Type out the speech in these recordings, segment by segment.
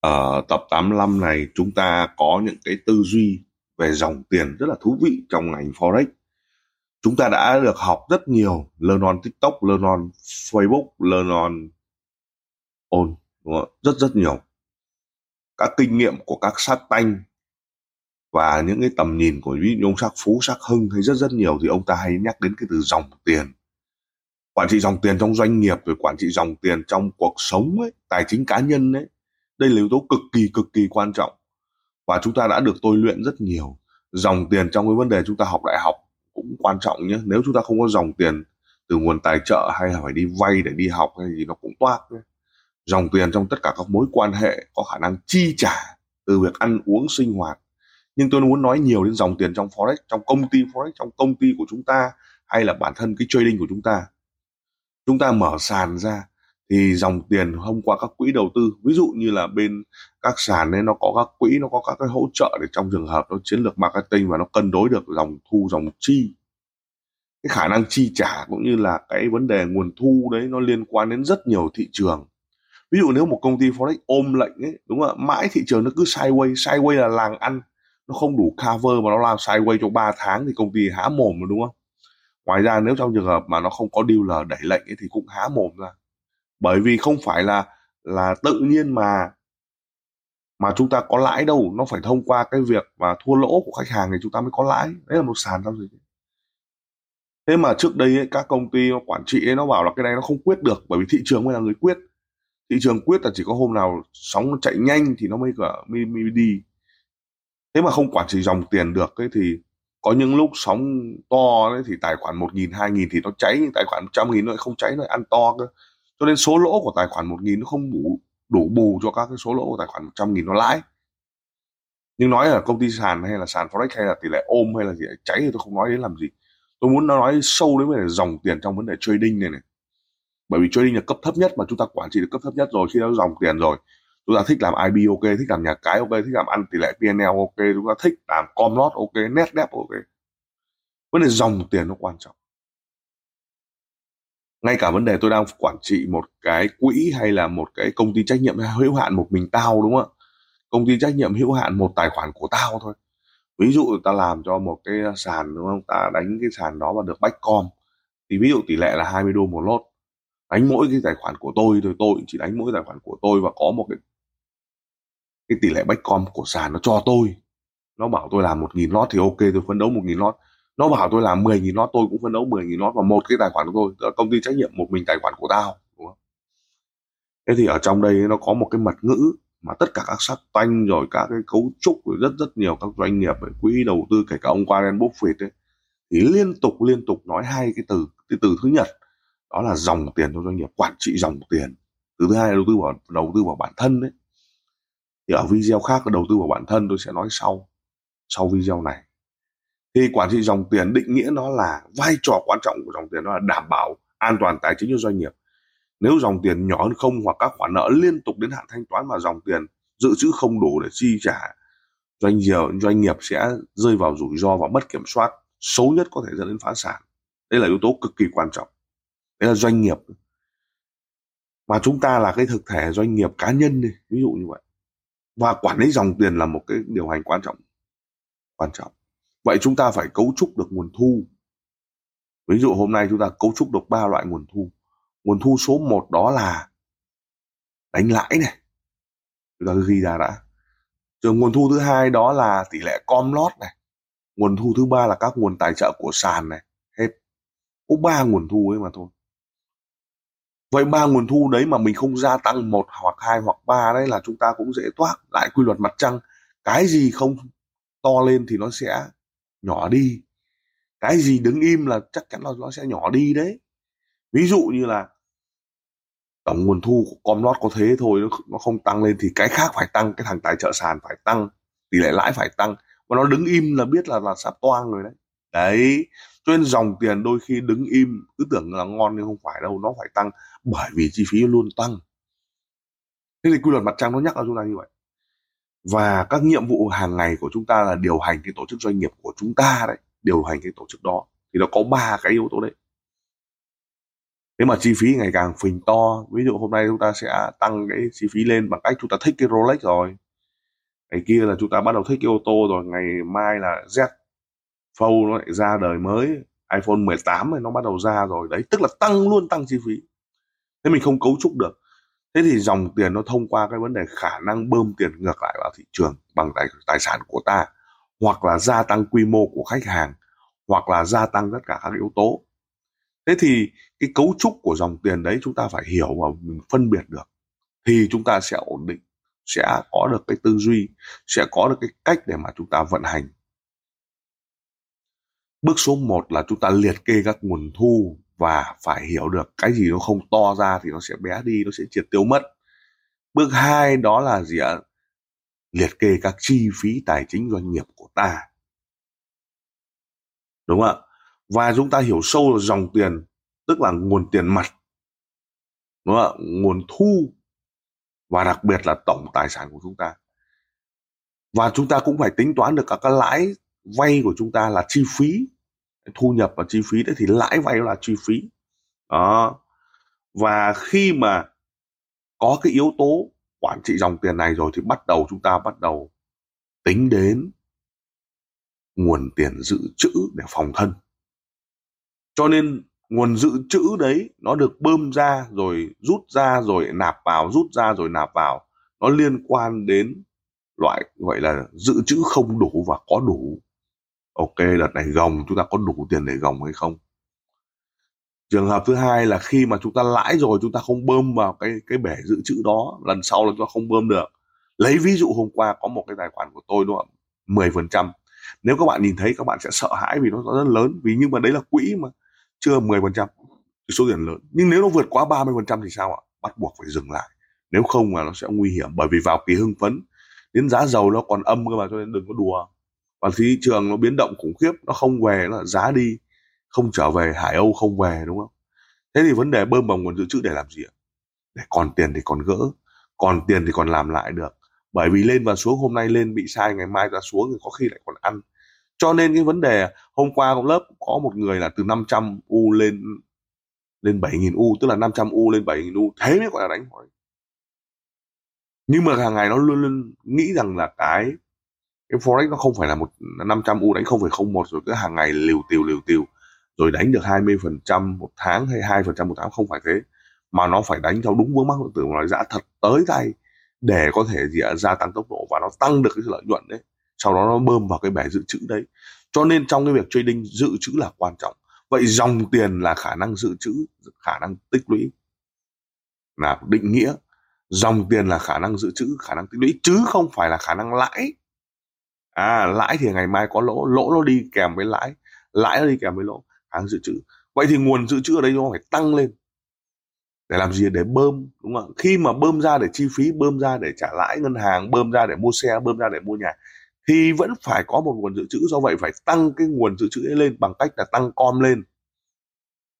Ở tập 85 này chúng ta có những cái tư duy về dòng tiền rất là thú vị trong ngành Forex. Chúng ta đã được học rất nhiều, learn on TikTok, learn on Facebook, learn on on, đúng không? rất rất nhiều. Các kinh nghiệm của các sát tanh và những cái tầm nhìn của ví dụ ông sắc phú sắc hưng hay rất rất nhiều thì ông ta hay nhắc đến cái từ dòng tiền quản trị dòng tiền trong doanh nghiệp rồi quản trị dòng tiền trong cuộc sống ấy, tài chính cá nhân ấy đây là yếu tố cực kỳ cực kỳ quan trọng. Và chúng ta đã được tôi luyện rất nhiều. Dòng tiền trong cái vấn đề chúng ta học đại học cũng quan trọng nhé. Nếu chúng ta không có dòng tiền từ nguồn tài trợ hay là phải đi vay để đi học hay gì, nó cũng toát nhé. dòng tiền trong tất cả các mối quan hệ có khả năng chi trả từ việc ăn uống, sinh hoạt. Nhưng tôi muốn nói nhiều đến dòng tiền trong forex, trong công ty forex, trong công ty của chúng ta hay là bản thân cái trading của chúng ta. Chúng ta mở sàn ra thì dòng tiền thông qua các quỹ đầu tư ví dụ như là bên các sàn ấy nó có các quỹ nó có các cái hỗ trợ để trong trường hợp nó chiến lược marketing và nó cân đối được dòng thu dòng chi cái khả năng chi trả cũng như là cái vấn đề nguồn thu đấy nó liên quan đến rất nhiều thị trường. Ví dụ nếu một công ty forex ôm lệnh ấy đúng không ạ? Mãi thị trường nó cứ sideways sideways là làng ăn nó không đủ cover mà nó làm sideways trong 3 tháng thì công ty há mồm rồi đúng không? Ngoài ra nếu trong trường hợp mà nó không có dealer đẩy lệnh ấy, thì cũng há mồm ra bởi vì không phải là là tự nhiên mà mà chúng ta có lãi đâu. Nó phải thông qua cái việc mà thua lỗ của khách hàng thì chúng ta mới có lãi. Đấy là một sàn giao dịch. Thế mà trước đây ấy, các công ty quản trị ấy, nó bảo là cái này nó không quyết được bởi vì thị trường mới là người quyết. Thị trường quyết là chỉ có hôm nào sóng nó chạy nhanh thì nó mới cả mới, mới đi. Thế mà không quản trị dòng tiền được ấy thì có những lúc sóng to ấy, thì tài khoản một nghìn hai nghìn thì nó cháy nhưng tài khoản trăm nghìn nó lại không cháy nó lại ăn to cơ cho nên số lỗ của tài khoản một nghìn nó không đủ đủ bù cho các cái số lỗ của tài khoản một trăm nghìn nó lãi. Nhưng nói là công ty sàn hay là sàn forex hay là tỷ lệ ôm hay là gì cháy thì tôi không nói đến làm gì. Tôi muốn nói sâu đến vấn đề dòng tiền trong vấn đề trading này này. Bởi vì trading là cấp thấp nhất mà chúng ta quản trị được cấp thấp nhất rồi, khi nó dòng tiền rồi, chúng ta thích làm IB ok, thích làm nhà cái ok, thích làm ăn tỷ lệ PNL ok, chúng ta thích làm com lot ok, net dep ok. Vấn đề dòng tiền nó quan trọng ngay cả vấn đề tôi đang quản trị một cái quỹ hay là một cái công ty trách nhiệm hữu hạn một mình tao, đúng không ạ? Công ty trách nhiệm hữu hạn một tài khoản của tao thôi. Ví dụ ta làm cho một cái sàn, đúng không? Ta đánh cái sàn đó và được bách com. Thì ví dụ tỷ lệ là 20 đô một lốt. Đánh mỗi cái tài khoản của tôi thôi, tôi chỉ đánh mỗi tài khoản của tôi và có một cái cái tỷ lệ bách com của sàn nó cho tôi. Nó bảo tôi làm một nghìn lót thì ok, tôi phấn đấu một nghìn lót nó bảo tôi làm 10.000 lót, tôi cũng phân đấu 10.000 lót vào một cái tài khoản của tôi, tức là công ty trách nhiệm một mình tài khoản của tao, đúng không? Thế thì ở trong đây nó có một cái mật ngữ mà tất cả các sắc tanh rồi các cái cấu trúc rồi rất rất nhiều các doanh nghiệp quỹ đầu tư, kể cả ông Warren Buffett ấy, thì liên tục liên tục nói hai cái từ cái từ thứ nhất, đó là dòng tiền cho doanh nghiệp, quản trị dòng tiền. Từ thứ hai là đầu tư vào, đầu tư vào bản thân đấy thì ở video khác đầu tư vào bản thân tôi sẽ nói sau sau video này thì quản trị dòng tiền định nghĩa nó là vai trò quan trọng của dòng tiền đó là đảm bảo an toàn tài chính cho doanh nghiệp. Nếu dòng tiền nhỏ hơn không hoặc các khoản nợ liên tục đến hạn thanh toán mà dòng tiền dự trữ không đủ để chi trả, doanh nghiệp doanh nghiệp sẽ rơi vào rủi ro và mất kiểm soát, xấu nhất có thể dẫn đến phá sản. Đây là yếu tố cực kỳ quan trọng. Đây là doanh nghiệp. Mà chúng ta là cái thực thể doanh nghiệp cá nhân đi, ví dụ như vậy. Và quản lý dòng tiền là một cái điều hành quan trọng quan trọng. Vậy chúng ta phải cấu trúc được nguồn thu. Ví dụ hôm nay chúng ta cấu trúc được ba loại nguồn thu. Nguồn thu số 1 đó là đánh lãi này. Chúng ta ghi ra đã. rồi nguồn thu thứ hai đó là tỷ lệ com lót này. Nguồn thu thứ ba là các nguồn tài trợ của sàn này. Hết. Có ba nguồn thu ấy mà thôi. Vậy ba nguồn thu đấy mà mình không gia tăng một hoặc hai hoặc ba đấy là chúng ta cũng dễ toát lại quy luật mặt trăng. Cái gì không to lên thì nó sẽ nhỏ đi. Cái gì đứng im là chắc chắn là nó sẽ nhỏ đi đấy. Ví dụ như là tổng nguồn thu của Comlot có thế thôi, nó không tăng lên thì cái khác phải tăng, cái thằng tài trợ sàn phải tăng, tỷ lệ lãi phải tăng. Và nó đứng im là biết là là sắp toang rồi đấy. Đấy, cho nên dòng tiền đôi khi đứng im, cứ tưởng là ngon nhưng không phải đâu, nó phải tăng bởi vì chi phí luôn tăng. Thế thì quy luật mặt trăng nó nhắc ở chúng ta như vậy và các nhiệm vụ hàng ngày của chúng ta là điều hành cái tổ chức doanh nghiệp của chúng ta đấy, điều hành cái tổ chức đó. Thì nó có ba cái yếu tố đấy. Thế mà chi phí ngày càng phình to, ví dụ hôm nay chúng ta sẽ tăng cái chi phí lên bằng cách chúng ta thích cái Rolex rồi. Ngày kia là chúng ta bắt đầu thích cái ô tô rồi, ngày mai là Z Fold nó lại ra đời mới, iPhone 18 này nó bắt đầu ra rồi. Đấy, tức là tăng, luôn tăng chi phí. Thế mình không cấu trúc được thế thì dòng tiền nó thông qua cái vấn đề khả năng bơm tiền ngược lại vào thị trường bằng tài, tài sản của ta hoặc là gia tăng quy mô của khách hàng hoặc là gia tăng tất cả các yếu tố. Thế thì cái cấu trúc của dòng tiền đấy chúng ta phải hiểu và mình phân biệt được thì chúng ta sẽ ổn định sẽ có được cái tư duy sẽ có được cái cách để mà chúng ta vận hành. Bước số 1 là chúng ta liệt kê các nguồn thu và phải hiểu được cái gì nó không to ra thì nó sẽ bé đi, nó sẽ triệt tiêu mất. Bước hai đó là gì ạ? Liệt kê các chi phí tài chính doanh nghiệp của ta. Đúng không ạ? Và chúng ta hiểu sâu là dòng tiền, tức là nguồn tiền mặt. Đúng không ạ? Nguồn thu, và đặc biệt là tổng tài sản của chúng ta. Và chúng ta cũng phải tính toán được các cái lãi vay của chúng ta là chi phí thu nhập và chi phí đấy thì lãi vay là chi phí. Đó. Và khi mà có cái yếu tố quản trị dòng tiền này rồi thì bắt đầu chúng ta bắt đầu tính đến nguồn tiền dự trữ để phòng thân. Cho nên nguồn dự trữ đấy nó được bơm ra rồi rút ra rồi nạp vào, rút ra rồi nạp vào. Nó liên quan đến loại, gọi là dự trữ không đủ và có đủ ok, đợt này gồng, chúng ta có đủ tiền để gồng hay không? Trường hợp thứ hai là khi mà chúng ta lãi rồi, chúng ta không bơm vào cái cái bể dự trữ đó, lần sau là chúng ta không bơm được. Lấy ví dụ hôm qua có một cái tài khoản của tôi đúng không? mười phần trăm. Nếu các bạn nhìn thấy, các bạn sẽ sợ hãi vì nó rất lớn, vì nhưng mà đấy là quỹ mà, chưa mười phần trăm số tiền lớn. Nhưng nếu nó vượt quá 30 phần trăm thì sao ạ? Bắt buộc phải dừng lại. Nếu không là nó sẽ nguy hiểm, bởi vì vào kỳ hưng phấn, đến giá dầu nó còn âm cơ mà, cho nên đừng có đùa và thị trường nó biến động khủng khiếp, nó không về, nó giá đi, không trở về, hải âu không về, đúng không? Thế thì vấn đề bơm bằng nguồn dự trữ để làm gì ạ? Để còn tiền thì còn gỡ, còn tiền thì còn làm lại được. Bởi vì lên và xuống hôm nay lên bị sai, ngày mai ra xuống thì có khi lại còn ăn. Cho nên cái vấn đề, hôm qua trong lớp có một người là từ 500 u lên lên 7.000 u, tức là 500 u lên 7.000 u, thế mới gọi là đánh hỏi nhưng mà hàng ngày nó luôn luôn nghĩ rằng là cái cái forex nó không phải là một 500 u đánh 0,01 rồi cứ hàng ngày liều tiều liều tiều rồi đánh được 20% một tháng hay 2% một tháng không phải thế. Mà nó phải đánh theo đúng vướng mắc tự tử mà nói giá thật tới tay để có thể gì gia tăng tốc độ và nó tăng được cái lợi nhuận đấy. Sau đó nó bơm vào cái bể dự trữ đấy. Cho nên trong cái việc trading dự trữ là quan trọng. Vậy dòng tiền là khả năng dự trữ khả năng tích lũy. Là định nghĩa. Dòng tiền là khả năng dự trữ khả năng tích lũy chứ không phải là khả năng lãi à lãi thì ngày mai có lỗ lỗ nó đi kèm với lãi lãi nó đi kèm với lỗ. Hàng dự trữ. Vậy thì nguồn dự trữ ở đây nó phải tăng lên để làm gì? Để bơm, đúng không khi mà bơm ra để chi phí, bơm ra để trả lãi ngân hàng, bơm ra để mua xe, bơm ra để mua nhà, thì vẫn phải có một nguồn dự trữ. Do vậy phải tăng cái nguồn dự trữ ấy lên bằng cách là tăng com lên,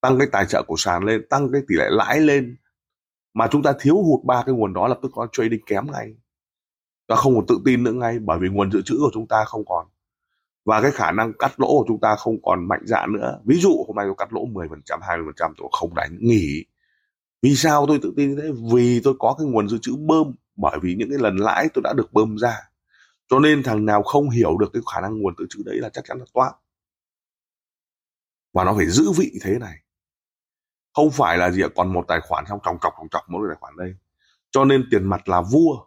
tăng cái tài trợ của sàn lên, tăng cái tỷ lệ lãi lên. Mà chúng ta thiếu hụt ba cái nguồn đó là tức có trading kém ngay ta không còn tự tin nữa ngay, bởi vì nguồn dự trữ của chúng ta không còn. Và cái khả năng cắt lỗ của chúng ta không còn mạnh dạn nữa. Ví dụ, hôm nay tôi cắt lỗ 10% 20% tôi không đánh, nghỉ. Vì sao tôi tự tin như thế? Vì tôi có cái nguồn dự trữ bơm, bởi vì những cái lần lãi tôi đã được bơm ra. Cho nên thằng nào không hiểu được cái khả năng nguồn dự trữ đấy là chắc chắn là toát và nó phải giữ vị thế này. Không phải là gì ạ? Còn một tài khoản xong trọng trọng trọng trọng mỗi tài khoản đây. Cho nên tiền mặt là vua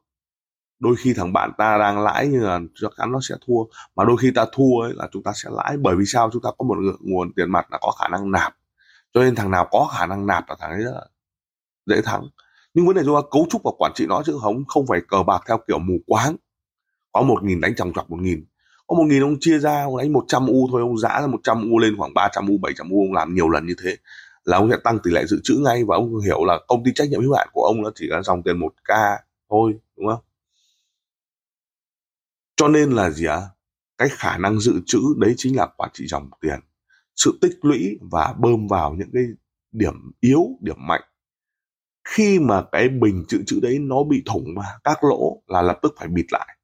đôi khi thằng bạn ta đang lãi như là chắc chắn nó sẽ thua. Mà đôi khi ta thua ấy là chúng ta sẽ lãi. Bởi vì sao? Chúng ta có một nguồn tiền mặt là có khả năng nạp. Cho nên thằng nào có khả năng nạp là thằng ấy rất là dễ thắng. Nhưng vấn đề chúng ta cấu trúc và quản trị nó chứ không không phải cờ bạc theo kiểu mù quáng. Có một nghìn đánh chòng chọc một nghìn. Có một nghìn ông chia ra, ông đánh một trăm u thôi, ông giã ra một trăm u lên khoảng ba trăm u, bảy trăm u, ông làm nhiều lần như thế. Là ông sẽ tăng tỷ lệ dự trữ ngay và ông hiểu là công ty trách nhiệm hữu hạn của ông nó chỉ là dòng tiền một k thôi, đúng không? Cho nên là gì ạ? Cái khả năng dự trữ đấy chính là quản trị dòng tiền. Sự tích lũy và bơm vào những cái điểm yếu, điểm mạnh. Khi mà cái bình dự trữ đấy nó bị thủng mà, các lỗ là lập tức phải bịt lại.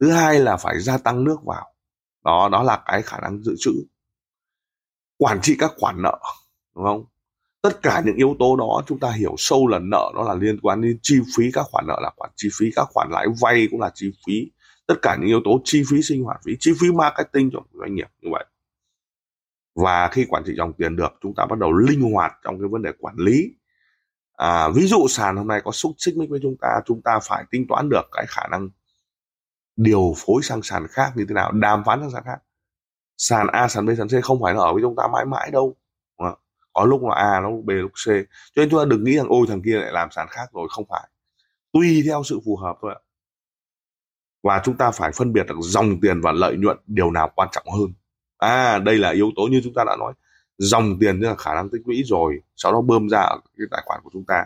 Thứ hai là phải gia tăng nước vào. Đó đó là cái khả năng dự trữ. Quản trị các khoản nợ, đúng không? Tất cả những yếu tố đó chúng ta hiểu sâu là nợ nó là liên quan đến chi phí các khoản nợ là khoản chi phí các khoản lãi vay cũng là chi phí tất cả những yếu tố chi phí sinh hoạt phí chi phí marketing cho doanh nghiệp như vậy. Và khi quản trị dòng tiền được chúng ta bắt đầu linh hoạt trong cái vấn đề quản lý. À, ví dụ sàn hôm nay có xúc xích với chúng ta chúng ta phải tính toán được cái khả năng điều phối sang sàn khác như thế nào đàm phán sang sàn khác. Sàn A sàn B sàn C không phải là ở với chúng ta mãi mãi đâu có lúc là A nó lúc B lúc C. Cho nên chúng ta đừng nghĩ rằng ôi thằng kia lại làm sàn khác rồi. Không phải. Tùy theo sự phù hợp thôi ạ và chúng ta phải phân biệt được dòng tiền và lợi nhuận điều nào quan trọng hơn. À đây là yếu tố như chúng ta đã nói. Dòng tiền tức là khả năng tích lũy rồi, sau đó bơm ra ở cái tài khoản của chúng ta.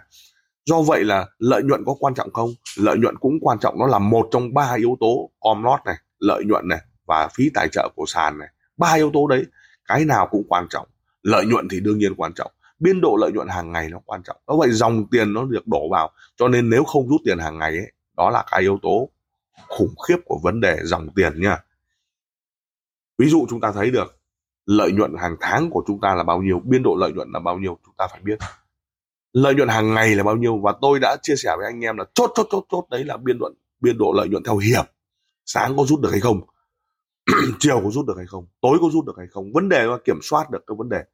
Do vậy là lợi nhuận có quan trọng không? Lợi nhuận cũng quan trọng. Nó là một trong ba yếu tố, com lót này, lợi nhuận này và phí tài trợ của sàn này. Ba yếu tố đấy, cái nào cũng quan trọng. Lợi nhuận thì đương nhiên quan trọng. Biên độ lợi nhuận hàng ngày nó quan trọng. Do vậy dòng tiền nó được đổ vào, cho nên nếu không rút tiền hàng ngày ấy, đó là cái yếu tố khủng khiếp của vấn đề dòng tiền nha. Ví dụ chúng ta thấy được, lợi nhuận hàng tháng của chúng ta là bao nhiêu, biên độ lợi nhuận là bao nhiêu, chúng ta phải biết. Lợi nhuận hàng ngày là bao nhiêu, và tôi đã chia sẻ với anh em là chốt chốt chốt chốt, đấy là biên độ biên độ lợi nhuận theo hiệp. Sáng có rút được hay không? Chiều có rút được hay không? Tối có rút được hay không? Vấn đề là kiểm soát được cái vấn đề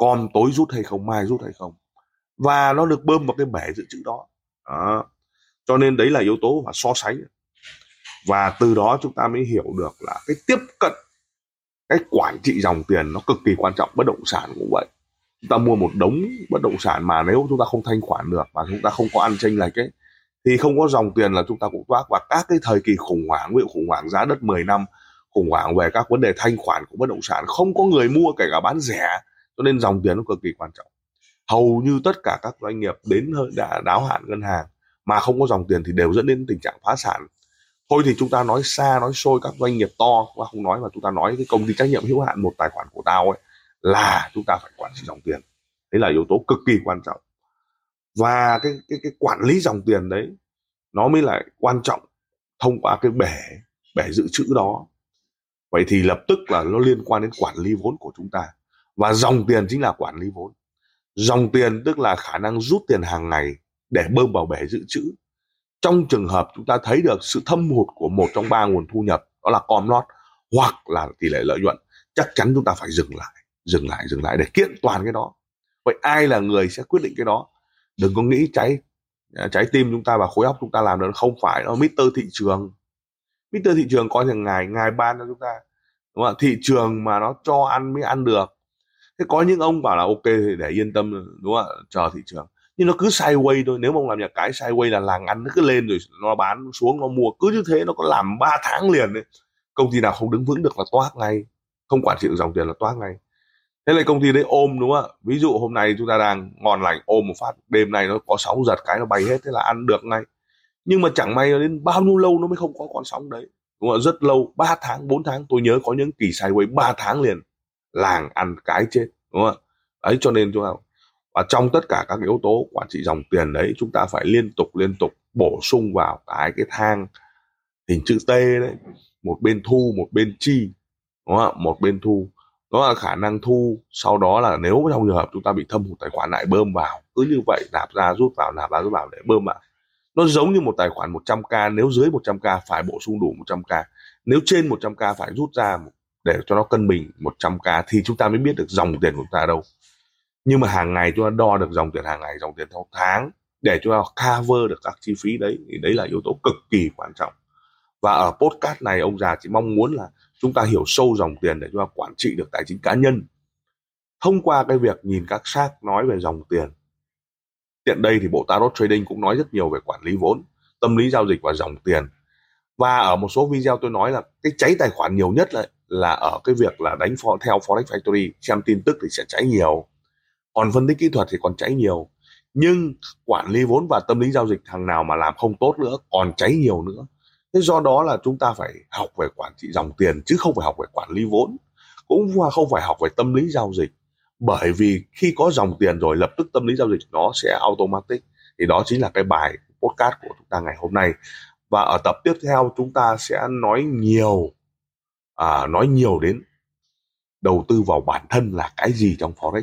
còn tối rút hay không, mai rút hay không. Và nó được bơm vào cái bể dự trữ đó. đó. Cho nên đấy là yếu tố và so sánh và từ đó chúng ta mới hiểu được là cái tiếp cận, cái quản trị dòng tiền nó cực kỳ quan trọng. Bất động sản cũng vậy. Chúng ta mua một đống bất động sản mà nếu chúng ta không thanh khoản được và chúng ta không có ăn tranh lệch ấy, thì không có dòng tiền là chúng ta cũng toát và các cái thời kỳ khủng hoảng, ví dụ khủng hoảng giá đất 10 năm, khủng hoảng về các vấn đề thanh khoản của bất động sản, không có người mua kể cả bán rẻ, cho nên dòng tiền nó cực kỳ quan trọng. Hầu như tất cả các doanh nghiệp đến đã, đáo hạn ngân hàng mà không có dòng tiền thì đều dẫn đến tình trạng phá sản thôi thì chúng ta nói xa, nói xôi, các doanh nghiệp to và không nói mà chúng ta nói cái công ty trách nhiệm hữu hạn, một tài khoản của tao ấy, là chúng ta phải quản trị dòng tiền. Đấy là yếu tố cực kỳ quan trọng. Và cái cái cái quản lý dòng tiền đấy, nó mới là quan trọng thông qua cái bể bể dự trữ đó. Vậy thì lập tức là nó liên quan đến quản lý vốn của chúng ta. Và dòng tiền chính là quản lý vốn. Dòng tiền tức là khả năng rút tiền hàng ngày để bơm vào bể dự trữ trong trường hợp chúng ta thấy được sự thâm hụt của một trong ba nguồn thu nhập, đó là com lót hoặc là tỷ lệ lợi nhuận, chắc chắn chúng ta phải dừng lại dừng lại dừng lại để kiện toàn cái đó. Vậy ai là người sẽ quyết định cái đó? Đừng có nghĩ trái à, trái tim chúng ta và khối óc chúng ta làm được không phải nó Mr thị trường. Mr thị trường có rằng ngài ngài ban cho chúng ta, đúng không? thị trường mà nó cho ăn mới ăn được. Thế có những ông bảo là, ok, thì để yên tâm, đúng không chờ thị trường nhưng nó cứ sideways thôi, nếu mà ông làm nhà cái sideways là làng ăn nó cứ lên rồi nó bán xuống, nó mua, cứ như thế nó có làm 3 tháng liền đấy công ty nào không đứng vững được là toát ngay, không quản trị được dòng tiền là toát ngay. Thế là công ty đấy ôm đúng không ạ? Ví dụ hôm nay chúng ta đang ngon lành, ôm một phát, đêm nay nó có sóng giật cái nó bay hết, thế là ăn được ngay. Nhưng mà chẳng may đến bao nhiêu lâu nó mới không có con sóng đấy. Đúng không? rất lâu 3 tháng 4 tháng, tôi nhớ có những kỳ sideways 3 tháng liền. Làng ăn cái chết, đúng không ạ? Ấy cho nên chúng ta và trong tất cả các yếu tố quản trị dòng tiền đấy, chúng ta phải liên tục liên tục bổ sung vào cái cái thang hình chữ T đấy. Một bên thu, một bên chi, đúng không? một bên thu. Đó là khả năng thu. Sau đó là nếu trong trường hợp chúng ta bị thâm hụt tài khoản lại bơm vào, cứ như vậy nạp ra, rút vào, nạp ra, rút vào để bơm vào nó giống như một tài khoản 100k nếu dưới 100k phải bổ sung đủ 100k nếu trên 100k phải rút ra để cho nó cân bình 100k thì chúng ta mới biết được dòng tiền của chúng ta đâu nhưng mà hàng ngày chúng ta đo được dòng tiền hàng ngày dòng tiền theo tháng để chúng ta cover được các chi phí đấy thì đấy là yếu tố cực kỳ quan trọng. Và ở podcast này ông già chỉ mong muốn là chúng ta hiểu sâu dòng tiền để chúng ta quản trị được tài chính cá nhân. Thông qua cái việc nhìn các xác nói về dòng tiền hiện đây thì bộ tarot trading cũng nói rất nhiều về quản lý vốn tâm lý giao dịch và dòng tiền. Và ở một số video tôi nói là cái cháy tài khoản nhiều nhất là, là ở cái việc là đánh for, theo forex factory xem tin tức thì sẽ cháy nhiều còn phân tích kỹ thuật thì còn cháy nhiều. Nhưng quản lý vốn và tâm lý giao dịch thằng nào mà làm không tốt nữa còn cháy nhiều nữa. Thế do đó là chúng ta phải học về quản trị dòng tiền chứ không phải học về quản lý vốn cũng không phải học về tâm lý giao dịch. Bởi vì khi có dòng tiền rồi lập tức tâm lý giao dịch nó sẽ automatic. Thì đó chính là cái bài podcast của chúng ta ngày hôm nay. Và ở tập tiếp theo chúng ta sẽ nói nhiều à, nói nhiều đến đầu tư vào bản thân là cái gì trong forex